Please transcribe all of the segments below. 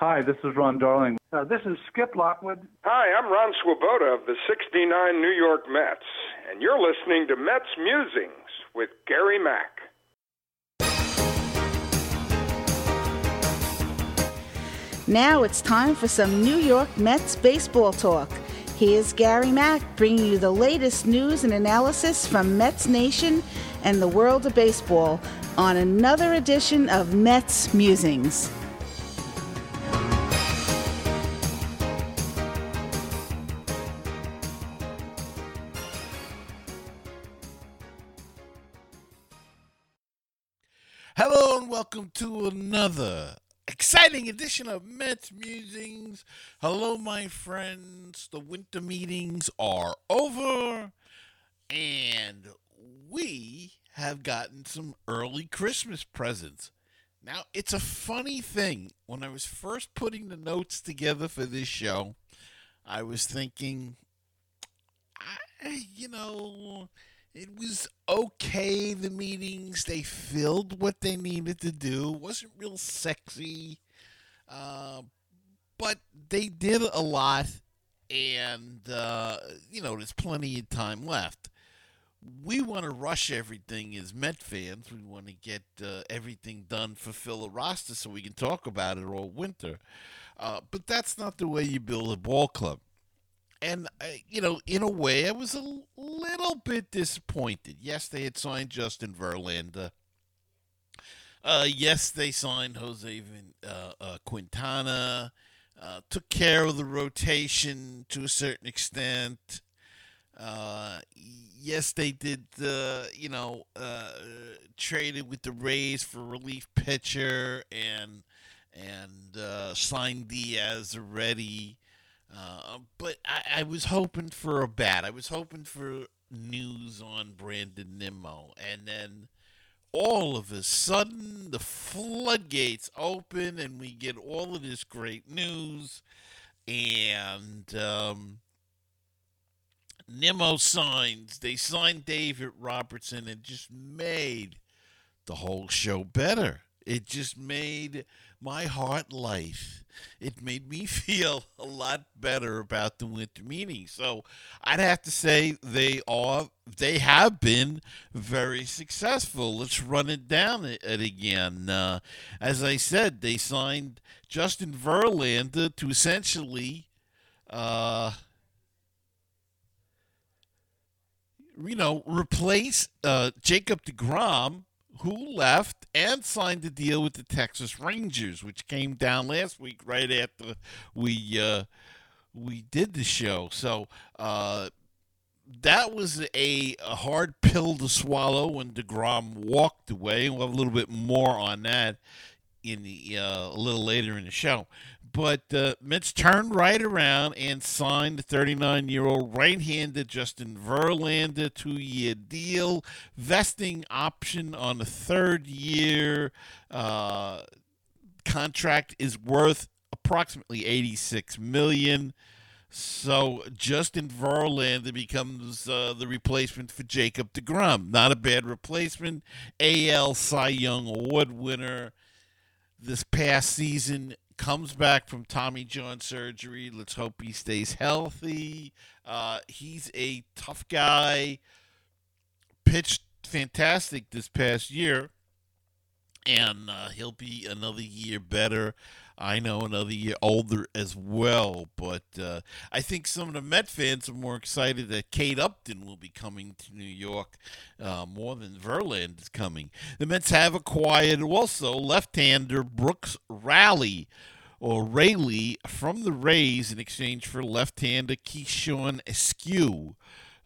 Hi, this is Ron Darling. Uh, this is Skip Lockwood. Hi, I'm Ron Swoboda of the 69 New York Mets, and you're listening to Mets Musings with Gary Mack. Now it's time for some New York Mets baseball talk. Here's Gary Mack bringing you the latest news and analysis from Mets Nation and the world of baseball on another edition of Mets Musings. Welcome to another exciting edition of Mets Musings. Hello, my friends. The winter meetings are over, and we have gotten some early Christmas presents. Now, it's a funny thing. When I was first putting the notes together for this show, I was thinking, I, you know, it was okay the meetings they filled what they needed to do it wasn't real sexy uh, but they did a lot and uh, you know there's plenty of time left we want to rush everything as Met fans. We want to get uh, everything done, fulfill a roster so we can talk about it all winter. Uh, but that's not the way you build a ball club and uh, you know, in a way, I was a little bit disappointed. Yes, they had signed Justin Verlander. Uh, yes, they signed Jose uh, uh, Quintana. Uh, took care of the rotation to a certain extent. Uh, yes, they did. you know, uh traded with the Rays for relief pitcher and and signed Diaz already. Uh, but I, I, was hoping for a bat. I was hoping for news on Brandon Nimmo. And then all of a sudden, the floodgates open and we get all of this great news. And um, Nimmo signs. They signed David Robertson and just made the whole show better. It just made my heart light. It made me feel a lot better about the winter meeting. So I'd have to say they are they have been very successful. Let's run it down it, again. Uh, as I said, they signed Justin Verlander to essentially. Uh, you know, replace uh, Jacob DeGrom, who left and signed a deal with the Texas Rangers, which came down last week right after we uh, we did the show. So uh, that was a, a, hard pill to swallow when Degrom walked away. We'll have a little bit more on that in the uh, a little later in the show. But uh, Mets turned right around and signed the 39 year old right handed Justin Verlander two year deal, vesting option on the third year. Uh, contract is worth approximately 86 million. So Justin Verlander becomes uh, the replacement for Jacob DeGrom. Not a bad replacement. AL Cy Young Award winner this past season comes back from Tommy John surgery. Let's hope he stays healthy. Uh, he's a tough guy. Pitched fantastic this past year, and uh, he'll be another year better. I know another year older as well, but uh, I think some of the Met fans are more excited that Kate Upton will be coming to New York uh, more than Verlander is coming. The Mets have acquired also left-hander Brooks Raley or Raley from the Rays in exchange for left-hander Keyshawn Askew.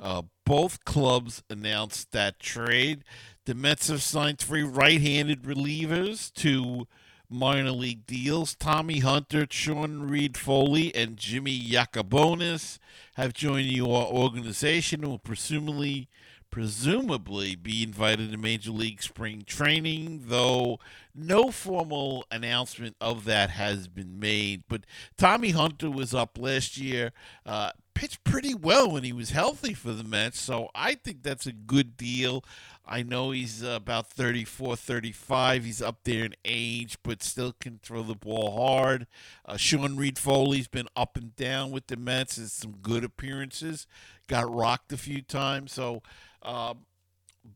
Uh, both clubs announced that trade. The Mets have signed three right-handed relievers to minor league deals. Tommy Hunter, Sean Reid-Foley, and Jimmy Yacabonis have joined your organization and will presumably presumably be invited to Major League Spring Training, though no formal announcement of that has been made. But Tommy Hunter was up last year, uh, pitched pretty well when he was healthy for the Mets, so I think that's a good deal. I know he's uh, about 34, 35. He's up there in age, but still can throw the ball hard. Uh, Sean Reid-Foley's been up and down with the Mets. Has some good appearances. Got rocked a few times. So, uh,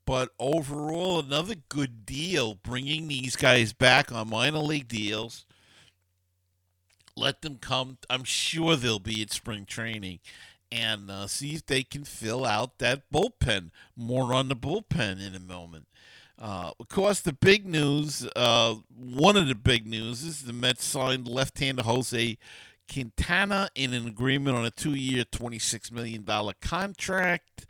but overall, another good deal bringing these guys back on minor league deals. Let them come. I'm sure they'll be at spring training and uh, see if they can fill out that bullpen. More on the bullpen in a moment. Uh, of course, the big news, uh, one of the big news is the Mets signed left-hander Jose Quintana in an agreement on a two-year, $26 million contract.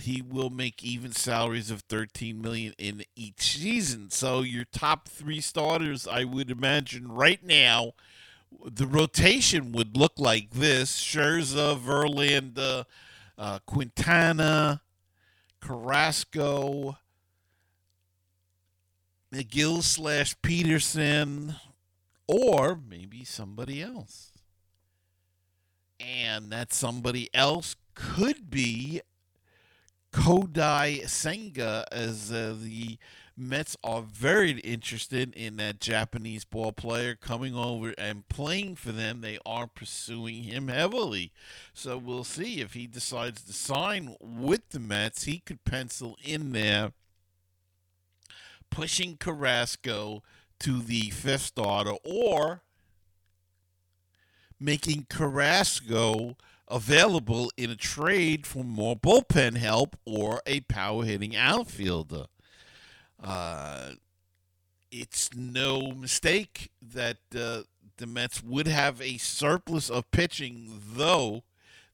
He will make even salaries of 13 million in each season. So your top three starters, I would imagine right now – the rotation would look like this: Scherzer, Verlander, uh, Quintana, Carrasco, Megill slash Peterson, or maybe somebody else. And that somebody else could be Kodai Senga as uh, the Mets are very interested in that Japanese ball player coming over and playing for them. They are pursuing him heavily. So we'll see if he decides to sign with the Mets. He could pencil in there pushing Carrasco to the fifth starter or making Carrasco available in a trade for more bullpen help or a power hitting outfielder. Uh, it's no mistake that uh, the Mets would have a surplus of pitching, though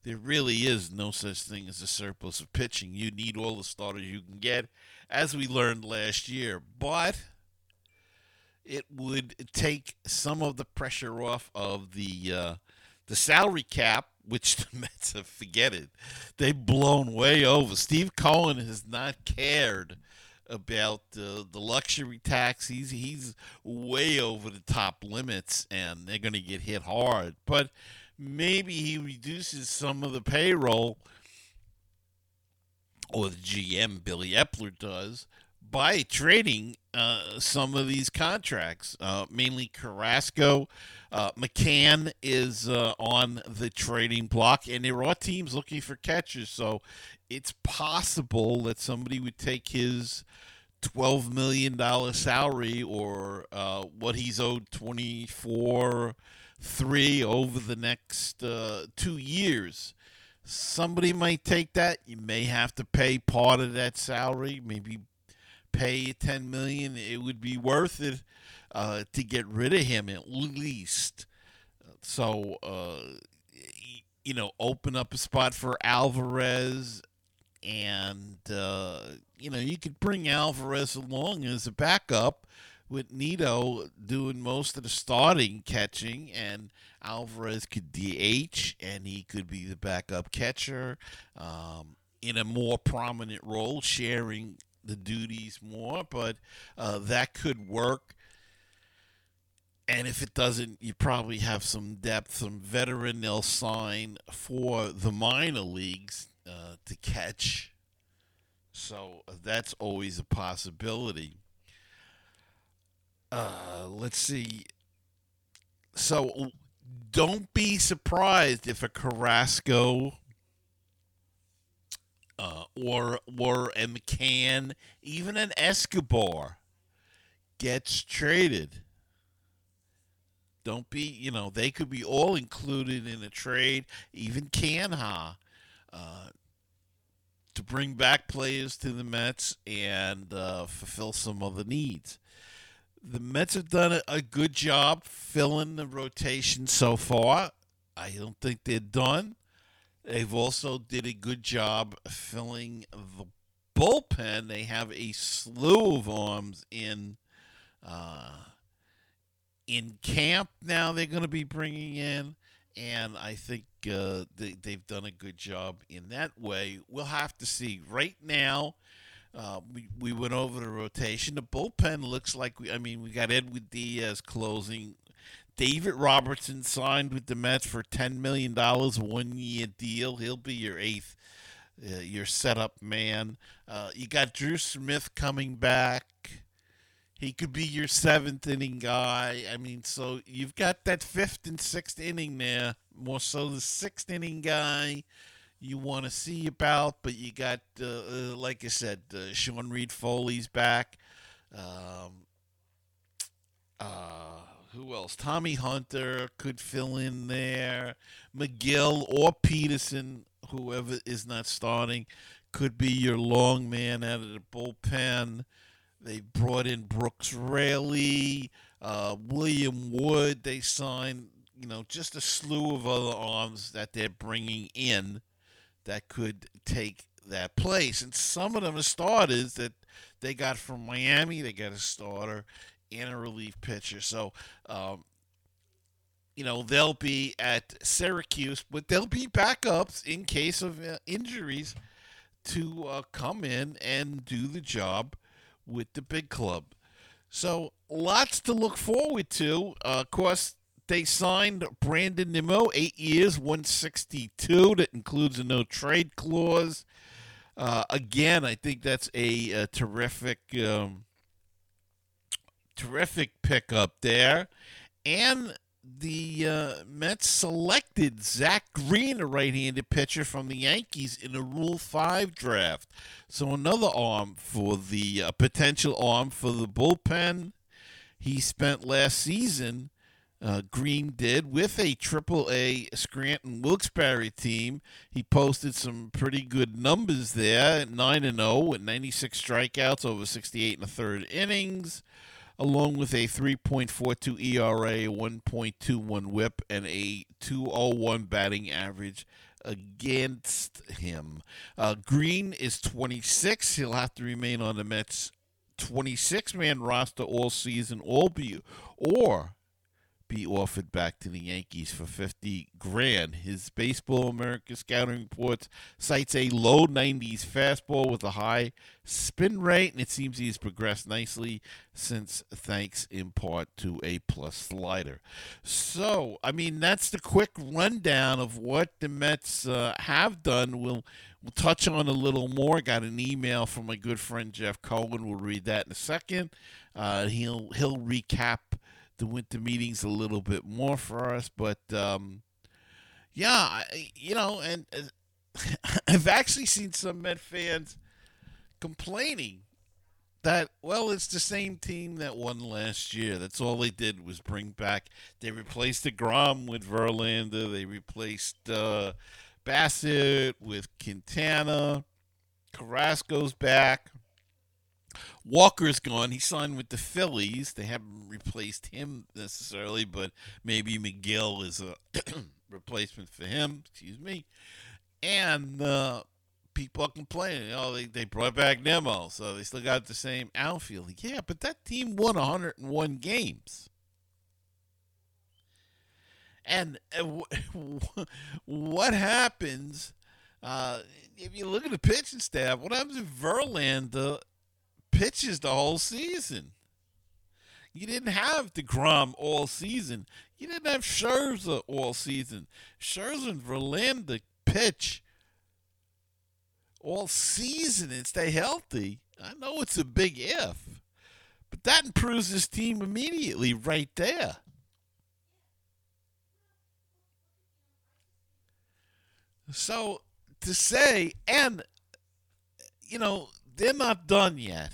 there really is no such thing as a surplus of pitching. You need all the starters you can get, as we learned last year. But it would take some of the pressure off of the uh, the salary cap, which the Mets have forget it. They've blown way over. Steve Cohen has not cared about uh, the luxury tax. He's he's way over the top limits, and they're going to get hit hard. But maybe he reduces some of the payroll, or the GM Billy Eppler does by trading uh, some of these contracts, uh, mainly Carrasco. Uh, McCann is uh, on the trading block, and there are teams looking for catchers. So it's possible that somebody would take his twelve million dollar salary or uh, what he's owed twenty four three over the next uh, two years. Somebody might take that. You may have to pay part of that salary, maybe pay ten million. It would be worth it uh, to get rid of him at least. So uh, you know, open up a spot for Alvarez and uh, you know you could bring Alvarez along as a backup with Nido doing most of the starting catching, and Alvarez could DH and he could be the backup catcher um, in a more prominent role, sharing the duties more. But uh, that could work. And if it doesn't, you probably have some depth, some veteran they'll sign for the minor leagues uh, to catch. So uh, that's always a possibility. Uh, let's see. So don't be surprised if a Carrasco uh, or or a McCann, even an Escobar gets traded. Don't be, you know, they could be all included in a trade, even Canha. Uh, to bring back players to the Mets and uh, fulfill some other needs. The Mets have done a, a good job filling the rotation so far. I don't think they're done. They've also did a good job filling the bullpen. They have a slew of arms in uh, in camp now. They're going to be bringing in and I think uh, they, they've done a good job in that way. We'll have to see. Right now, Uh, we, we went over the rotation. The bullpen looks like we. I mean, we got Edwin Diaz closing. David Robertson signed with the Mets for ten million dollars, one year deal. He'll be your eighth, uh, your setup man. Uh, you got Drew Smith coming back. He could be your seventh inning guy. I mean, so you've got that fifth and sixth inning there. More so the sixth inning guy you want to see about, but you got, uh, uh, like I said, uh, Sean Reid-Foley's back. Um, uh, who else? Tommy Hunter could fill in there. Megill or Peterson, whoever is not starting, could be your long man out of the bullpen. They brought in Brooks Raley, uh, William Wood. They signed, you know, just a slew of other arms that they're bringing in that could take that place. And some of them are starters that they got from Miami. They got a starter and a relief pitcher. So, um, you know, they'll be at Syracuse, but they'll be backups in case of uh, injuries to uh, come in and do the job with the big club. So lots to look forward to. Uh, of course, they signed Brandon Nimmo, eight years, 162. That includes a no trade clause. Uh, again, I think that's a, a terrific, um, terrific pickup there. And the uh, Mets selected Zach Green, a right-handed pitcher from the Yankees, in a Rule Five draft. So another arm for the uh, potential arm for the bullpen. He spent last season. Uh, Green did with a Triple A Scranton Wilkes-Barre team. He posted some pretty good numbers there, nine and zero with 96 strikeouts over 68 and a third innings along with a 3.42 ERA, 1.21 whip, and a 201 batting average against him. Uh, Green is 26. He'll have to remain on the Mets 26 man roster all season, or be, or be offered back to the Yankees for 50 grand. His Baseball America scouting reports cites a low 90s fastball with a high spin rate, and it seems he's progressed nicely since thanks in part to a plus slider. So, I mean, that's the quick rundown of what the Mets uh, have done. We'll We'll touch on a little more. Got an email from my good friend Jeff Cohen. We'll read that in a second. Uh, he'll he'll recap the winter meetings a little bit more for us. But um, yeah, you know, and uh, I've actually seen some Met fans complaining that well, it's the same team that won last year. That's all they did was bring back. They replaced DeGrom with Verlander. They replaced uh, Bassitt with Quintana. Carrasco's back. Walker's gone. He signed with the Phillies. They haven't replaced him necessarily, but maybe Megill is a replacement for him. Excuse me. And uh, people are complaining. Oh, they, they brought back Nimmo, so they still got the same outfield. Yeah, but that team won 101 games. And uh, what happens uh, if you look at the pitching staff? What happens if Verlander pitches the whole season. You didn't have DeGrom all season. You didn't have Scherzer all season. Scherzer and Verlander pitch all season and stay healthy. I know it's a big if, but that improves this team immediately right there. So to say, and, you know, they're not done yet.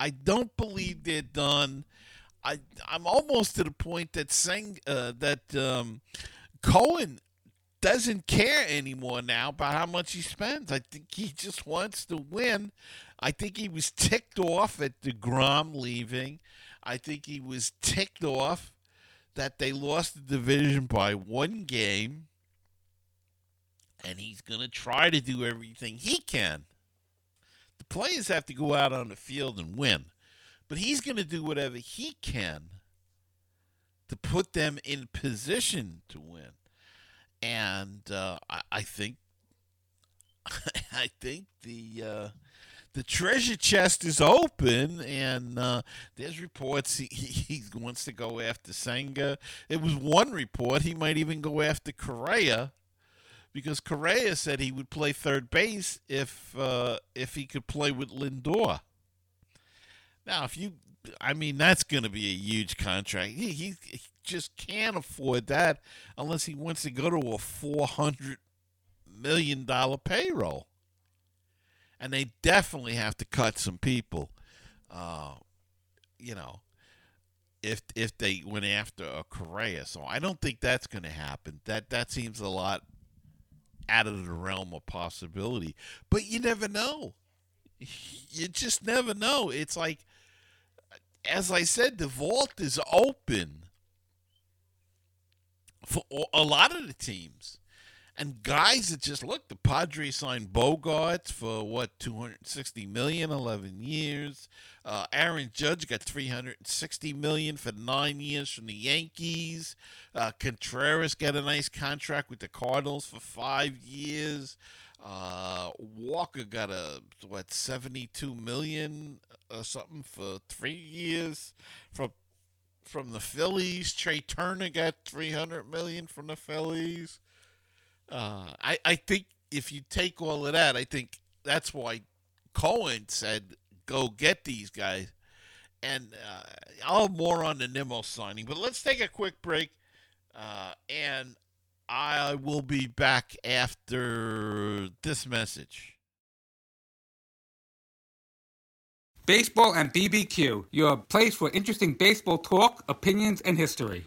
I don't believe they're done. I I'm almost to the point that saying uh, that um, Cohen doesn't care anymore now about how much he spends. I think he just wants to win. I think he was ticked off at DeGrom leaving. I think he was ticked off that they lost the division by one game. And he's going to try to do everything he can players have to go out on the field and win. But he's going to do whatever he can to put them in position to win. And uh, I, I, think I think the uh, the treasure chest is open, and uh, there's reports he, he wants to go after Senga. It was one report he might even go after Correa because Correa said he would play third base if uh, if he could play with Lindor. Now, if you, I mean, that's going to be a huge contract. He, he, he just can't afford that unless he wants to go to a four hundred million dollar payroll, and they definitely have to cut some people. Uh, you know, if if they went after a Correa, so I don't think that's going to happen. That that seems a lot out of the realm of possibility. But you never know. You just never know. It's like, as I said, the vault is open for a lot of the teams. And guys that just look, the Padres signed Bogaerts for what 260 million, 11 years. Uh, Aaron Judge got 360 million for nine years from the Yankees. Uh, Contreras got a nice contract with the Cardinals for five years. Uh, Walker got a what 72 million or something for three years from from the Phillies. Trea Turner got 300 million from the Phillies. Uh, I, I think if you take all of that, I think that's why Cohen said, go get these guys. And uh, I'll have more on the Nimmo signing. But let's take a quick break. Uh, and I will be back after this message. Baseball and BBQ, your place for interesting baseball talk, opinions, and history.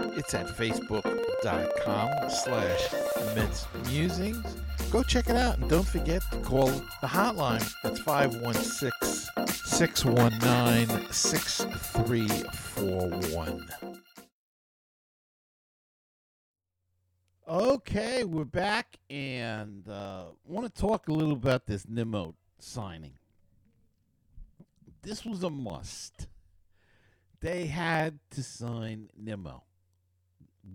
It's at facebook.com slash Mets Musings. Go check it out and don't forget to call the hotline. That's 516 619 6341. Okay, we're back and uh, want to talk a little about this Nimmo signing. This was a must they had to sign Nimmo.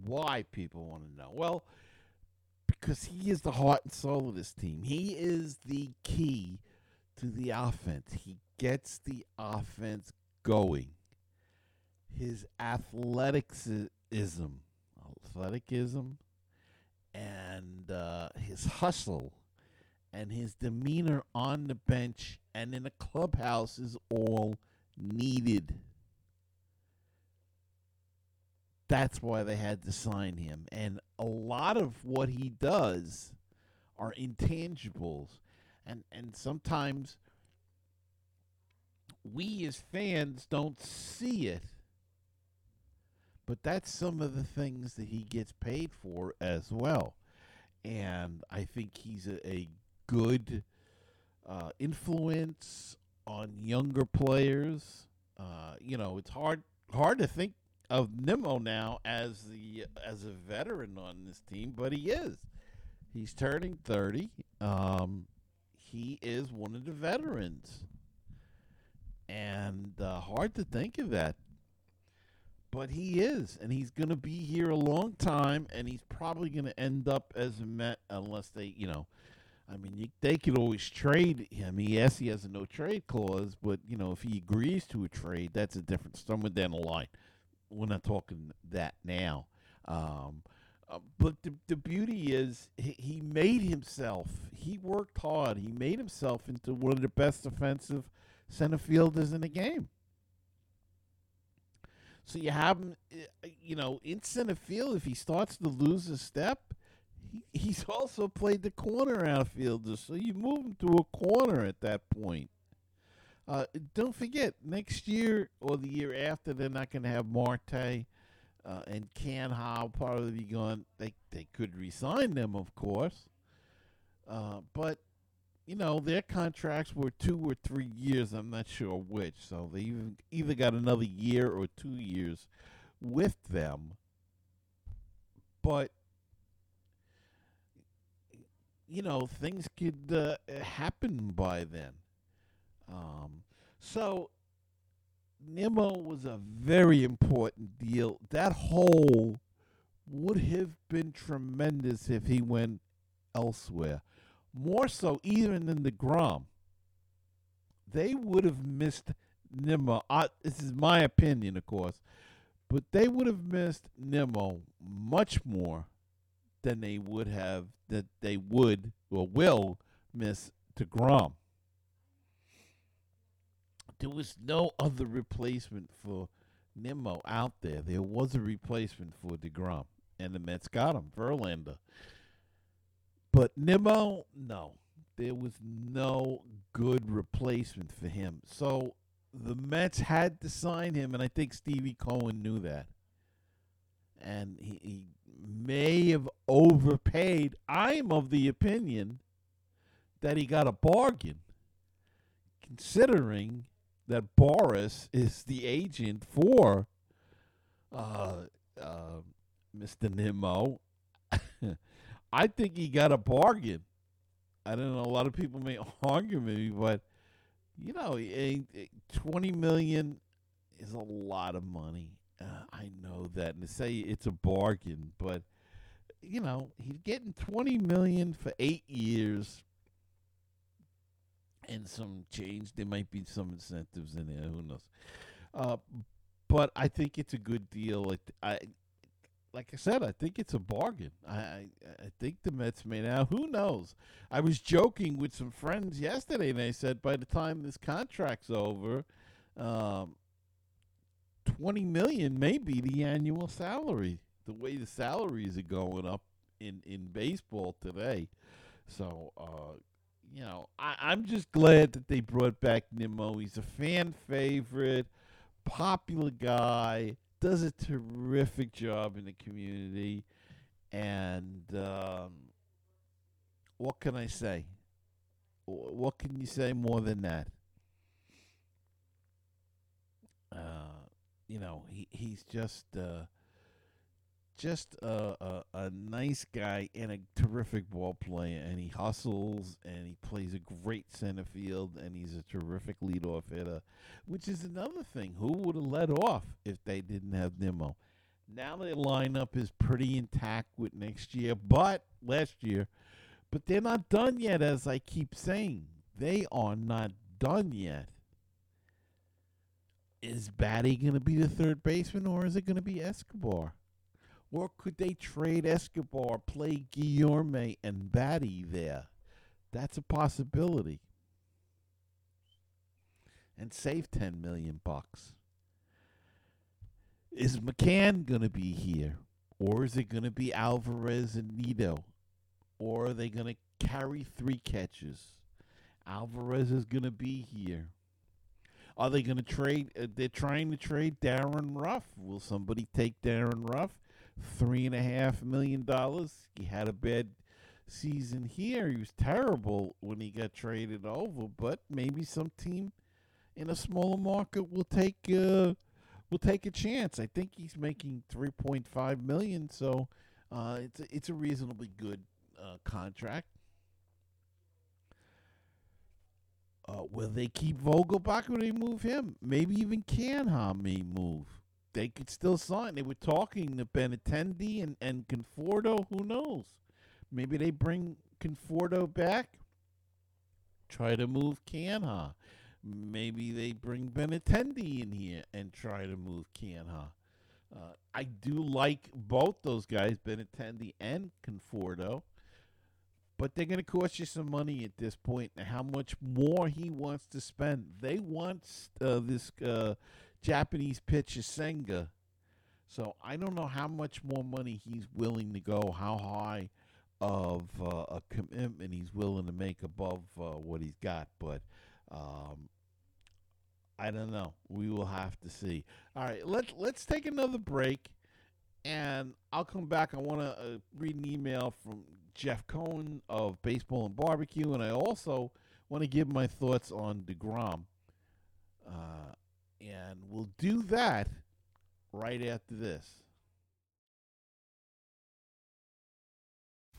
Why people want to know? Well, because he is the heart and soul of this team. He is the key to the offense. He gets the offense going. His athleticism, athleticism, and uh, his hustle, and his demeanor on the bench and in the clubhouse is all needed that's why they had to sign him. And a lot of what he does are intangibles. And and sometimes we as fans don't see it. But that's some of the things that he gets paid for as well. And I think he's a, a good uh, influence on younger players. Uh, you know, it's hard hard to think of Nimmo now as the as a veteran on this team, but he is. He's turning thirty. Um, he is one of the veterans, and uh, hard to think of that, but he is, and he's going to be here a long time, and he's probably going to end up as a Met unless they, you know. I mean, they could always trade him. Yes, he has a no trade clause, but you know, if he agrees to a trade, that's a different somewhere down the line we're not talking that now. Um, uh, but the, the beauty is he, he made himself. He worked hard. He made himself into one of the best defensive center fielders in the game. So you have him, uh, you know, in center field. If he starts to lose a step, he, he's also played the corner outfielder, so you move him to a corner at that point. Uh, don't forget, next year or the year after, they're not going to have Marte uh, and Canha probably be gone. They they could resign them, of course, uh, but you know their contracts were two or three years. I'm not sure which. So they even, either got another year or two years with them. But you know things could uh, happen by then. Um, so Nimmo was a very important deal. That hole would have been tremendous if he went elsewhere. More so even than DeGrom. They would have missed Nimmo. I, this is my opinion, of course. But they would have missed Nimmo much more than they would have that they would or will miss DeGrom there was no other replacement for Nimmo out there. There was a replacement for DeGrom, and the Mets got him, Verlander. But Nimmo, no. There was no good replacement for him. So the Mets had to sign him, and I think Stevie Cohen knew that. And he, he may have overpaid. I'm of the opinion that he got a bargain, considering that Boras is the agent for uh, uh, Mr. Nimmo. I think he got a bargain. I don't know. A lot of people may argue with me, but you know, twenty million is a lot of money. Uh, I know that, and to say it's a bargain, but you know, he's getting twenty million for eight years and some change. There might be some incentives in there. Who knows? Uh, but I think it's a good deal. I, I, like I said, I think it's a bargain. I, I, I think the Mets may now. Who knows? I was joking with some friends yesterday, and they said by the time this contract's over, um, twenty million may be the annual salary. The way the salaries are going up in in baseball today, so uh, you know, I, am just glad that they brought back Nimmo. He's a fan favorite, popular guy, does a terrific job in the community, and um, what can I say? What can you say more than that? Uh, you know, he he's just. Uh, just a, a, a, nice guy and a terrific ball player, and he hustles and he plays a great center field, and he's a terrific leadoff hitter, which is another thing. Who would have led off if they didn't have Nimmo? Now their lineup is pretty intact with next year, but last year, but they're not done yet. As I keep saying, they are not done yet. Is Baty going to be the third baseman, or is it going to be Escobar? Or could they trade Escobar, play Guillorme and Baty there? That's a possibility. And save 10 million bucks. Is McCann going to be here? Or is it going to be Alvarez and Nido? Or are they going to carry three catches? Alvarez is going to be here. Are they going to trade? Uh, they're trying to trade Darin Ruf. Will somebody take Darin Ruf? Three and a half million dollars. He had a bad season here. He was terrible when he got traded over, but maybe some team in a smaller market will take uh, will take a chance. I think he's making three point five million, so uh, it's a, it's a reasonably good uh, contract. Uh, will they keep Vogelbach or they move him? Maybe even Canha may move they could still sign. They were talking to Benintendi and, and Conforto. Who knows? Maybe they bring Conforto back. Try to move Canha. Maybe they bring Benintendi in here and try to move Canha. Uh, I do like both those guys, Benintendi and Conforto, but they're going to cost you some money at this point. How much more he wants to spend? They want uh, this uh, Japanese pitcher Senga. So I don't know how much more money he's willing to go, how high of uh, a commitment he's willing to make above uh, what he's got. But um, I don't know. We will have to see. All right, let's let's take another break, and I'll come back. I want to uh, read an email from Jeff Cohen of Baseball and Barbecue, and I also want to give my thoughts on Degrom. And we'll do that right after this.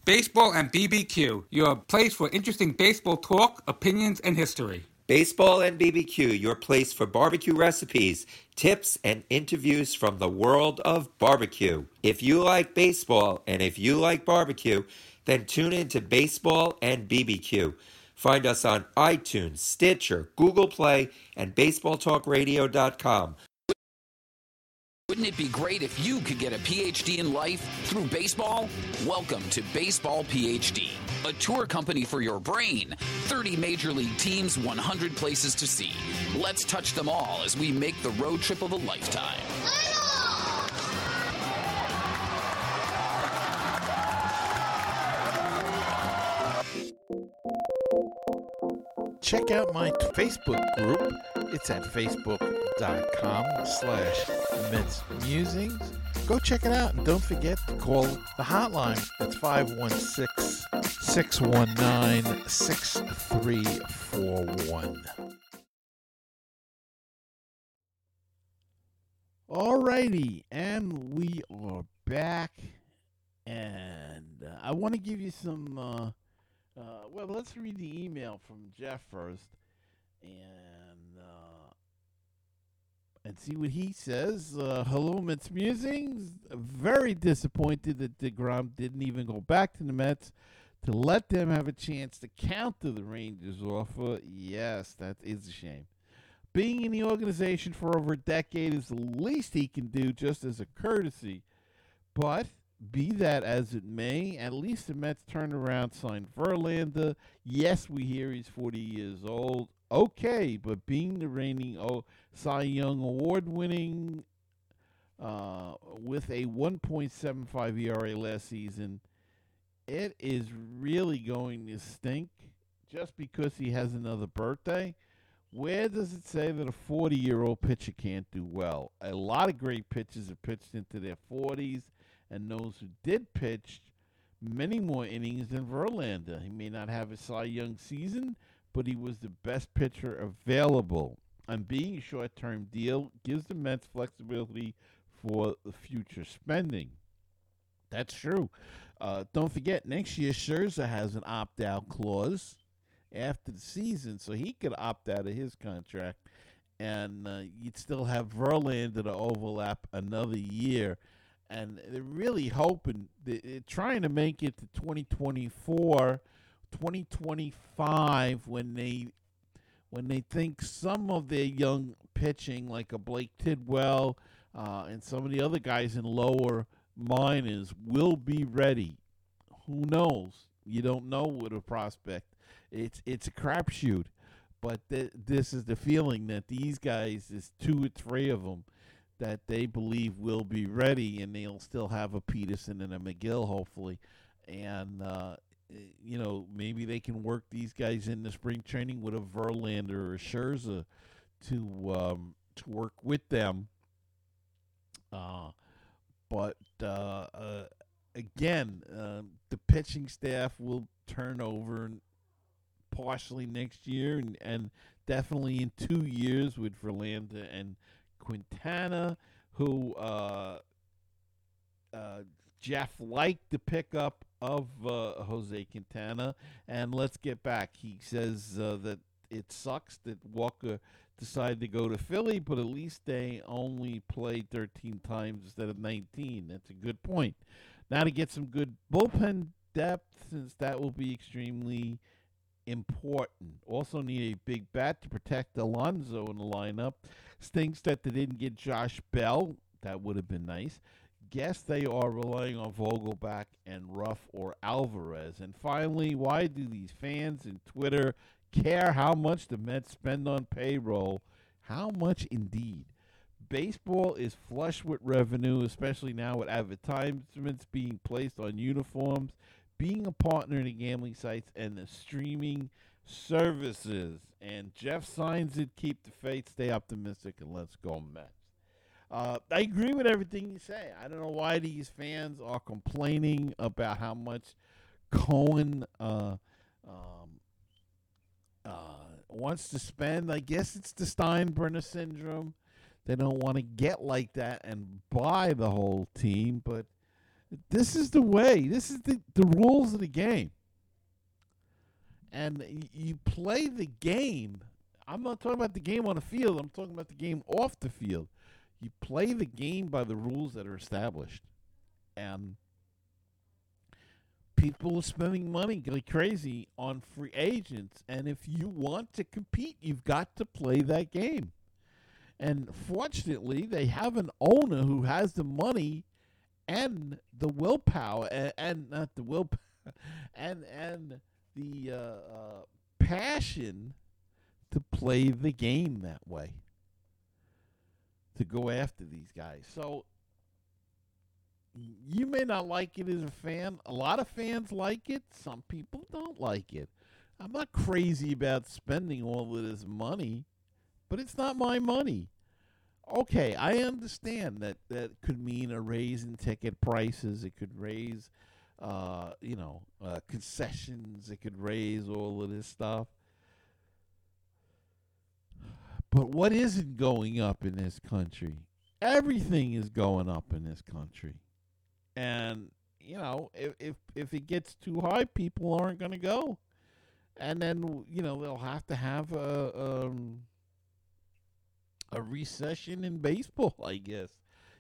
Baseball and BBQ, your place for interesting baseball talk, opinions, and history. Baseball and BBQ, your place for barbecue recipes, tips, and interviews from the world of barbecue. If you like baseball and if you like barbecue, then tune in to Baseball and BBQ. Find us on iTunes, Stitcher, Google Play, and BaseballTalkRadio.com. Wouldn't it be great if you could get a PhD in life through baseball? Welcome to Baseball PhD, a tour company for your brain. 30 major league teams, 100 places to see. Let's touch them all as we make the road trip of a lifetime. Check out my Facebook group. It's at facebook.com slash Mets Musings. Go check it out and don't forget to call the hotline. It's 516 619 6341. Alrighty, and we are back. And uh, I want to give you some. Uh, uh, well, let's read the email from Jeff first, and uh, and see what he says. Uh, hello, Mets musings. Very disappointed that Degrom didn't even go back to the Mets to let them have a chance to counter the Rangers offer. Yes, that is a shame. Being in the organization for over a decade is the least he can do, just as a courtesy. But be that as it may, at least the Mets turned around, signed Verlander. Yes, we hear he's 40 years old. Okay, but being the reigning oh, Cy Young award winning uh, with a 1.75 ERA last season, it is really going to stink just because he has another birthday. Where does it say that a 40 year old pitcher can't do well? A lot of great pitchers have pitched into their 40s and those who did pitch many more innings than Verlander. He may not have a Cy Young season, but he was the best pitcher available. And being a short term deal gives the Mets flexibility for future spending. That's true. Uh, don't forget, next year Scherzer has an opt out clause after the season, so he could opt out of his contract. And uh, you'd still have Verlander to overlap another year and they're really hoping, they're trying to make it to 2024, 2025 when they when they think some of their young pitching, like a Blake Tidwell uh, and some of the other guys in lower minors, will be ready. Who knows? You don't know with a prospect. It's it's a crapshoot, but th- this is the feeling that these guys, there's two or three of them that they believe will be ready, and they'll still have a Peterson and a Megill, hopefully. And, uh, you know, maybe they can work these guys in the spring training with a Verlander or a Scherzer to, um, to work with them. Uh, but uh, uh, again, uh, the pitching staff will turn over partially next year and, and definitely in two years with Verlander and Quintana, who uh, uh, Jeff liked the pickup of uh, Jose Quintana. And let's get back. He says uh, that it sucks that Walker decided to go to Philly, but at least they only played 13 times instead of 19. That's a good point. Now to get some good bullpen depth, since that will be extremely important. Also need a big bat to protect Alonso in the lineup. Stinks that they didn't get Josh Bell. That would have been nice. Guess they are relying on Vogelbach and Ruf or Alvarez. And finally, why do these fans and Twitter care how much the Mets spend on payroll? How much indeed? Baseball is flush with revenue, especially now with advertisements being placed on uniforms being a partner in the gambling sites and the streaming services. And Jeff signs it. Keep the faith, stay optimistic, and let's go Mets. Uh, I agree with everything you say. I don't know why these fans are complaining about how much Cohen uh, um, uh, wants to spend. I guess it's the Steinbrenner syndrome. They don't want to get like that and buy the whole team, but this is the way. This is the, the rules of the game. And you play the game. I'm not talking about the game on the field. I'm talking about the game off the field. You play the game by the rules that are established. And people are spending money like crazy on free agents. And if you want to compete, you've got to play that game. And fortunately, they have an owner who has the money and the willpower, and, and not the will, and and the uh, uh, passion to play the game that way, to go after these guys. So you may not like it as a fan. A lot of fans like it. Some people don't like it. I'm not crazy about spending all of this money, but it's not my money. Okay, I understand that that could mean a raise in ticket prices. It could raise, uh, you know, uh, concessions. It could raise all of this stuff. But what isn't going up in this country? Everything is going up in this country, and you know, if if, if it gets too high, people aren't going to go, and then you know they'll have to have a. Um, a recession in baseball, I guess.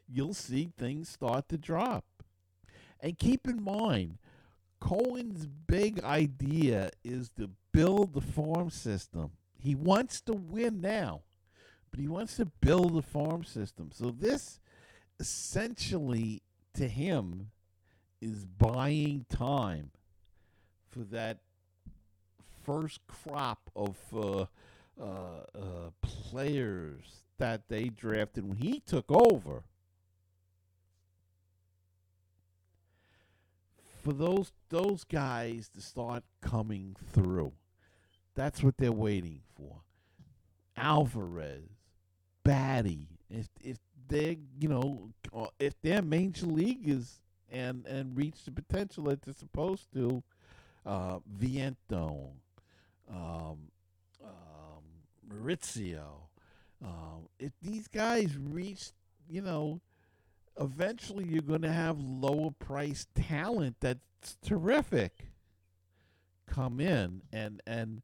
You'll see things start to drop. And keep in mind, Cohen's big idea is to build the farm system. He wants to win now, but he wants to build the farm system. So this essentially to him is buying time for that first crop of uh, uh, uh, players that they drafted when he took over. For those those guys to start coming through, that's what they're waiting for. Alvarez, Baty, if if they you know uh, if they're major leaguers and and reach the potential that they're supposed to, uh, Viento, um, Mauricio. Um, if these guys reach, you know, eventually you're going to have lower price talent that's terrific come in and and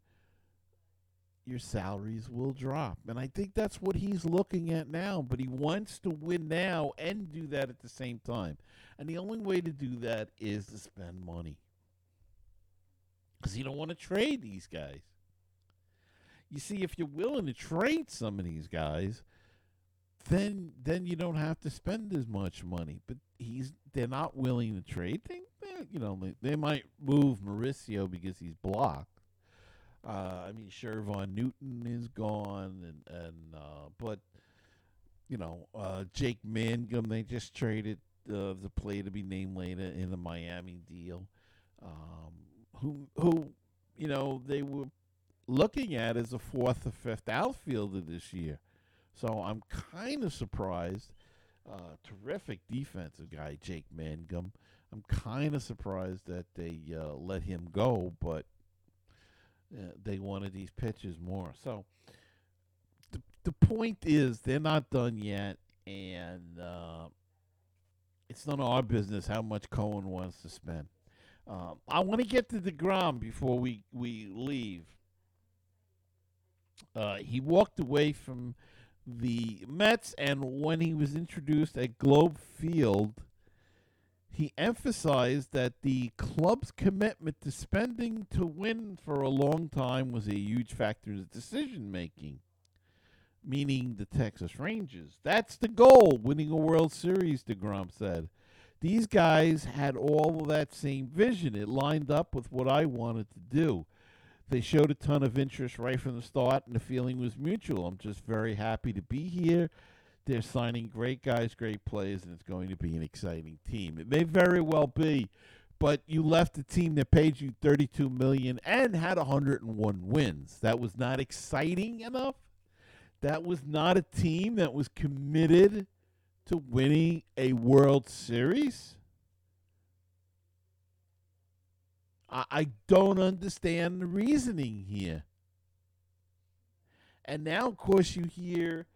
your salaries will drop. And I think that's what he's looking at now, but he wants to win now and do that at the same time. And the only way to do that is to spend money. Cuz he don't want to trade these guys. You see, if you're willing to trade some of these guys, then then you don't have to spend as much money. But he's they're not willing to trade. They, they you know they, they might move Mauricio because he's blocked. Uh, I mean, Shervyen Newton is gone, and and uh, but you know uh, Jake Mangum they just traded uh, the play to be named later in the Miami deal. Um, who who you know they were looking at as a fourth or fifth outfielder this year. So I'm kind of surprised. Uh, terrific defensive guy, Jake Mangum. I'm kind of surprised that they uh, let him go, but uh, they wanted these pitches more. So the the point is, they're not done yet, and uh, it's none of our business how much Cohen wants to spend. Um, I want to get to deGrom before we we leave. Uh, he walked away from the Mets, and when he was introduced at Globe Field, he emphasized that the club's commitment to spending to win for a long time was a huge factor in the decision making, meaning the Texas Rangers. That's the goal, winning a World Series, DeGrom said. These guys had all of that same vision. It lined up with what I wanted to do. They showed a ton of interest right from the start, and the feeling was mutual. I'm just very happy to be here. They're signing great guys, great players, and it's going to be an exciting team. It may very well be, but you left a team that paid you 32 million and had 101 wins. That was not exciting enough. That was not a team that was committed to winning a World Series. I, I don't understand the reasoning here. And now, of course, you hear,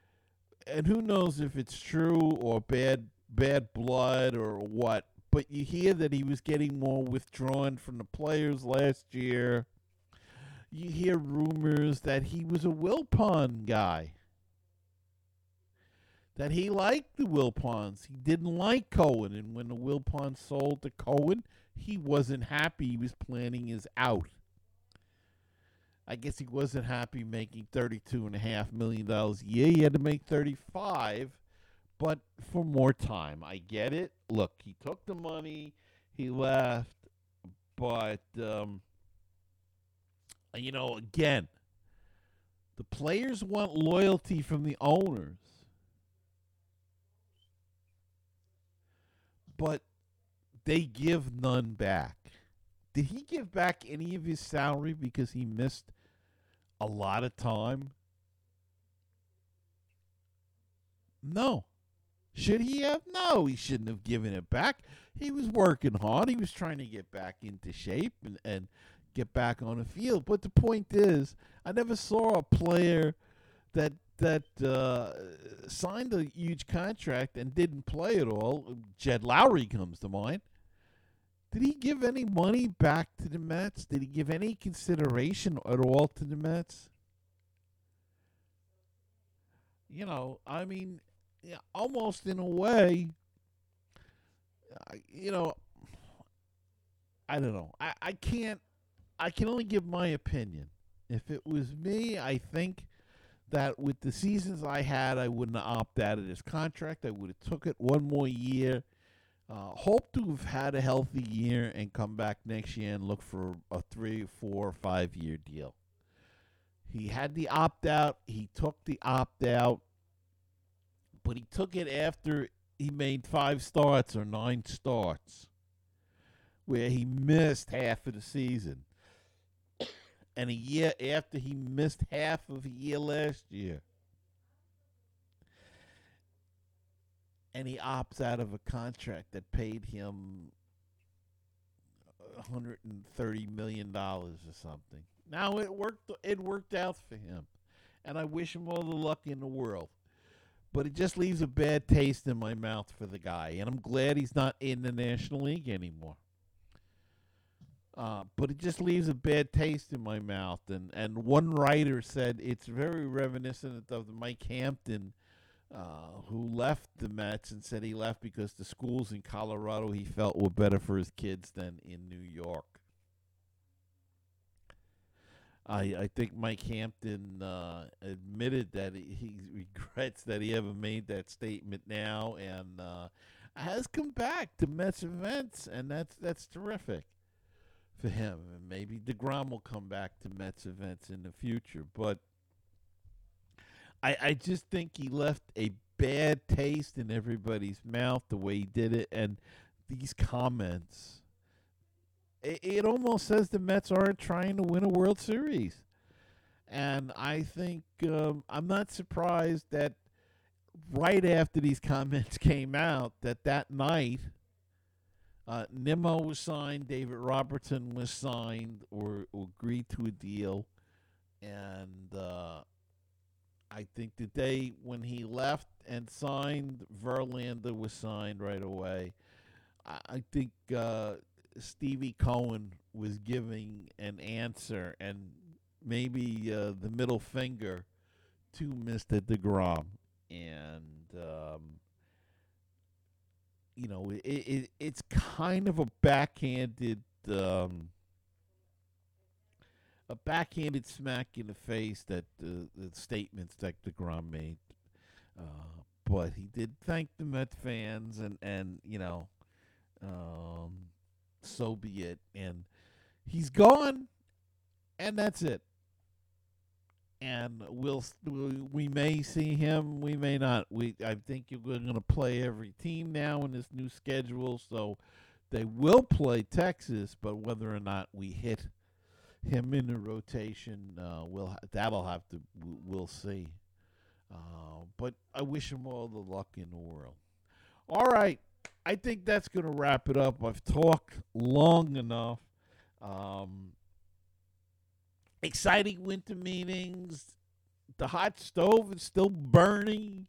and who knows if it's true or bad bad blood or what, but you hear that he was getting more withdrawn from the players last year. You hear rumors that he was a Wilpon guy. That he liked the Wilpons. He didn't like Cohen. And when the Wilpons sold to Cohen, he wasn't happy. He was planning his out. I guess he wasn't happy making $32.5 million a. He had to make 35 but for more time. I get it. Look, he took the money, he left, but um, you know, again, the players want loyalty from the owners. But they give none back. Did he give back any of his salary because he missed a lot of time? No. Should he have? No, he shouldn't have given it back. He was working hard. He was trying to get back into shape and, and get back on the field. But the point is, I never saw a player that that uh, signed a huge contract and didn't play at all. Jed Lowrie comes to mind. Did he give any money back to the Mets? Did he give any consideration at all to the Mets? You know, I mean, almost in a way, you know, I don't know. I, I can't, I can only give my opinion. If it was me, I think that with the seasons I had, I wouldn't have opted out of this contract. I would have took it one more year. Uh, hope to have had a healthy year and come back next year and look for a three, four, five year deal. He had the opt out. He took the opt out but he took it after he made five starts or nine starts, where he missed half of the season. And a year after he missed half of a year last year. And he opts out of a contract that paid him $130 million or something. Now it worked it worked out for him. And I wish him all the luck in the world but it just leaves a bad taste in my mouth for the guy. And I'm glad he's not in the National League anymore. Uh, but it just leaves a bad taste in my mouth. And, and one writer said it's very reminiscent of the Mike Hampton, uh, who left the Mets and said he left because the schools in Colorado he felt were better for his kids than in New York. I, I think Mike Hampton uh, admitted that he, he, regrets that he ever made that statement now, and uh, has come back to Mets events, and that's that's terrific for him. Maybe Degrom will come back to Mets events in the future, but I I just think he left a bad taste in everybody's mouth the way he did it, and these comments it, it almost says the Mets aren't trying to win a World Series. And I think um, I'm not surprised that right after these comments came out, that that night, uh, Nimmo was signed, David Robertson was signed or, or agreed to a deal, and uh, I think the day when he left and signed, Verlander was signed right away. I, think uh, Stevie Cohen was giving an answer and maybe uh, the middle finger to Mr. DeGrom. And, um, you know, it, it, it's kind of a backhanded. Um, a backhanded smack in the face that uh, the statements that DeGrom made. Uh, but he did thank the Met fans and, and you know, um, so be it. And he's gone, and that's it. And we'll we may see him, we may not. We I think we're going to play every team now in this new schedule, so They will play Texas, but whether or not we hit him in the rotation, uh, we'll ha- that'll have to we'll see. Uh, but I wish him all the luck in the world. All right, I think that's going to wrap it up. I've talked long enough. Um, exciting winter meetings. The hot stove is still burning,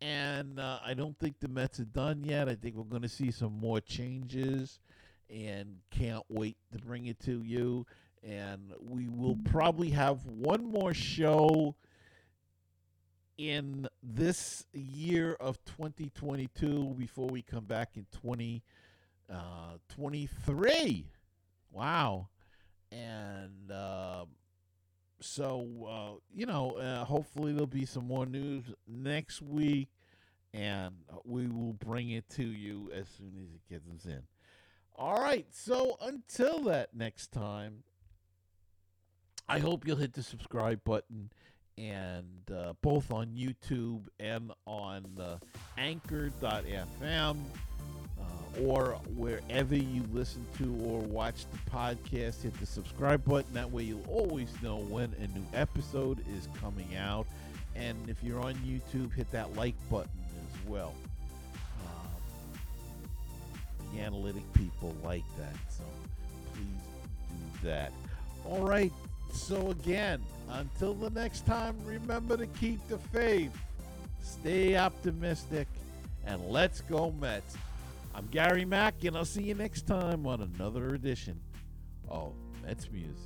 and uh, I don't think the Mets are done yet. I think we're going to see some more changes, and can't wait to bring it to you. And we will probably have one more show in this year of 2022 before we come back in 2023. Uh, wow. And uh, so, uh, you know, uh, hopefully there'll be some more news next week and we will bring it to you as soon as it gets us in. All right. So until that next time, I hope you'll hit the subscribe button and uh, both on YouTube and on uh, Anchor.fm uh, or wherever you listen to or watch the podcast. Hit the subscribe button. That way, you'll always know when a new episode is coming out. And if you're on YouTube, hit that like button as well. Um, the analytic people like that, so please do that. All right. So again, until the next time, remember to keep the faith, stay optimistic, and let's go Mets. I'm Gary Mack, and I'll see you next time on another edition of Mets Music.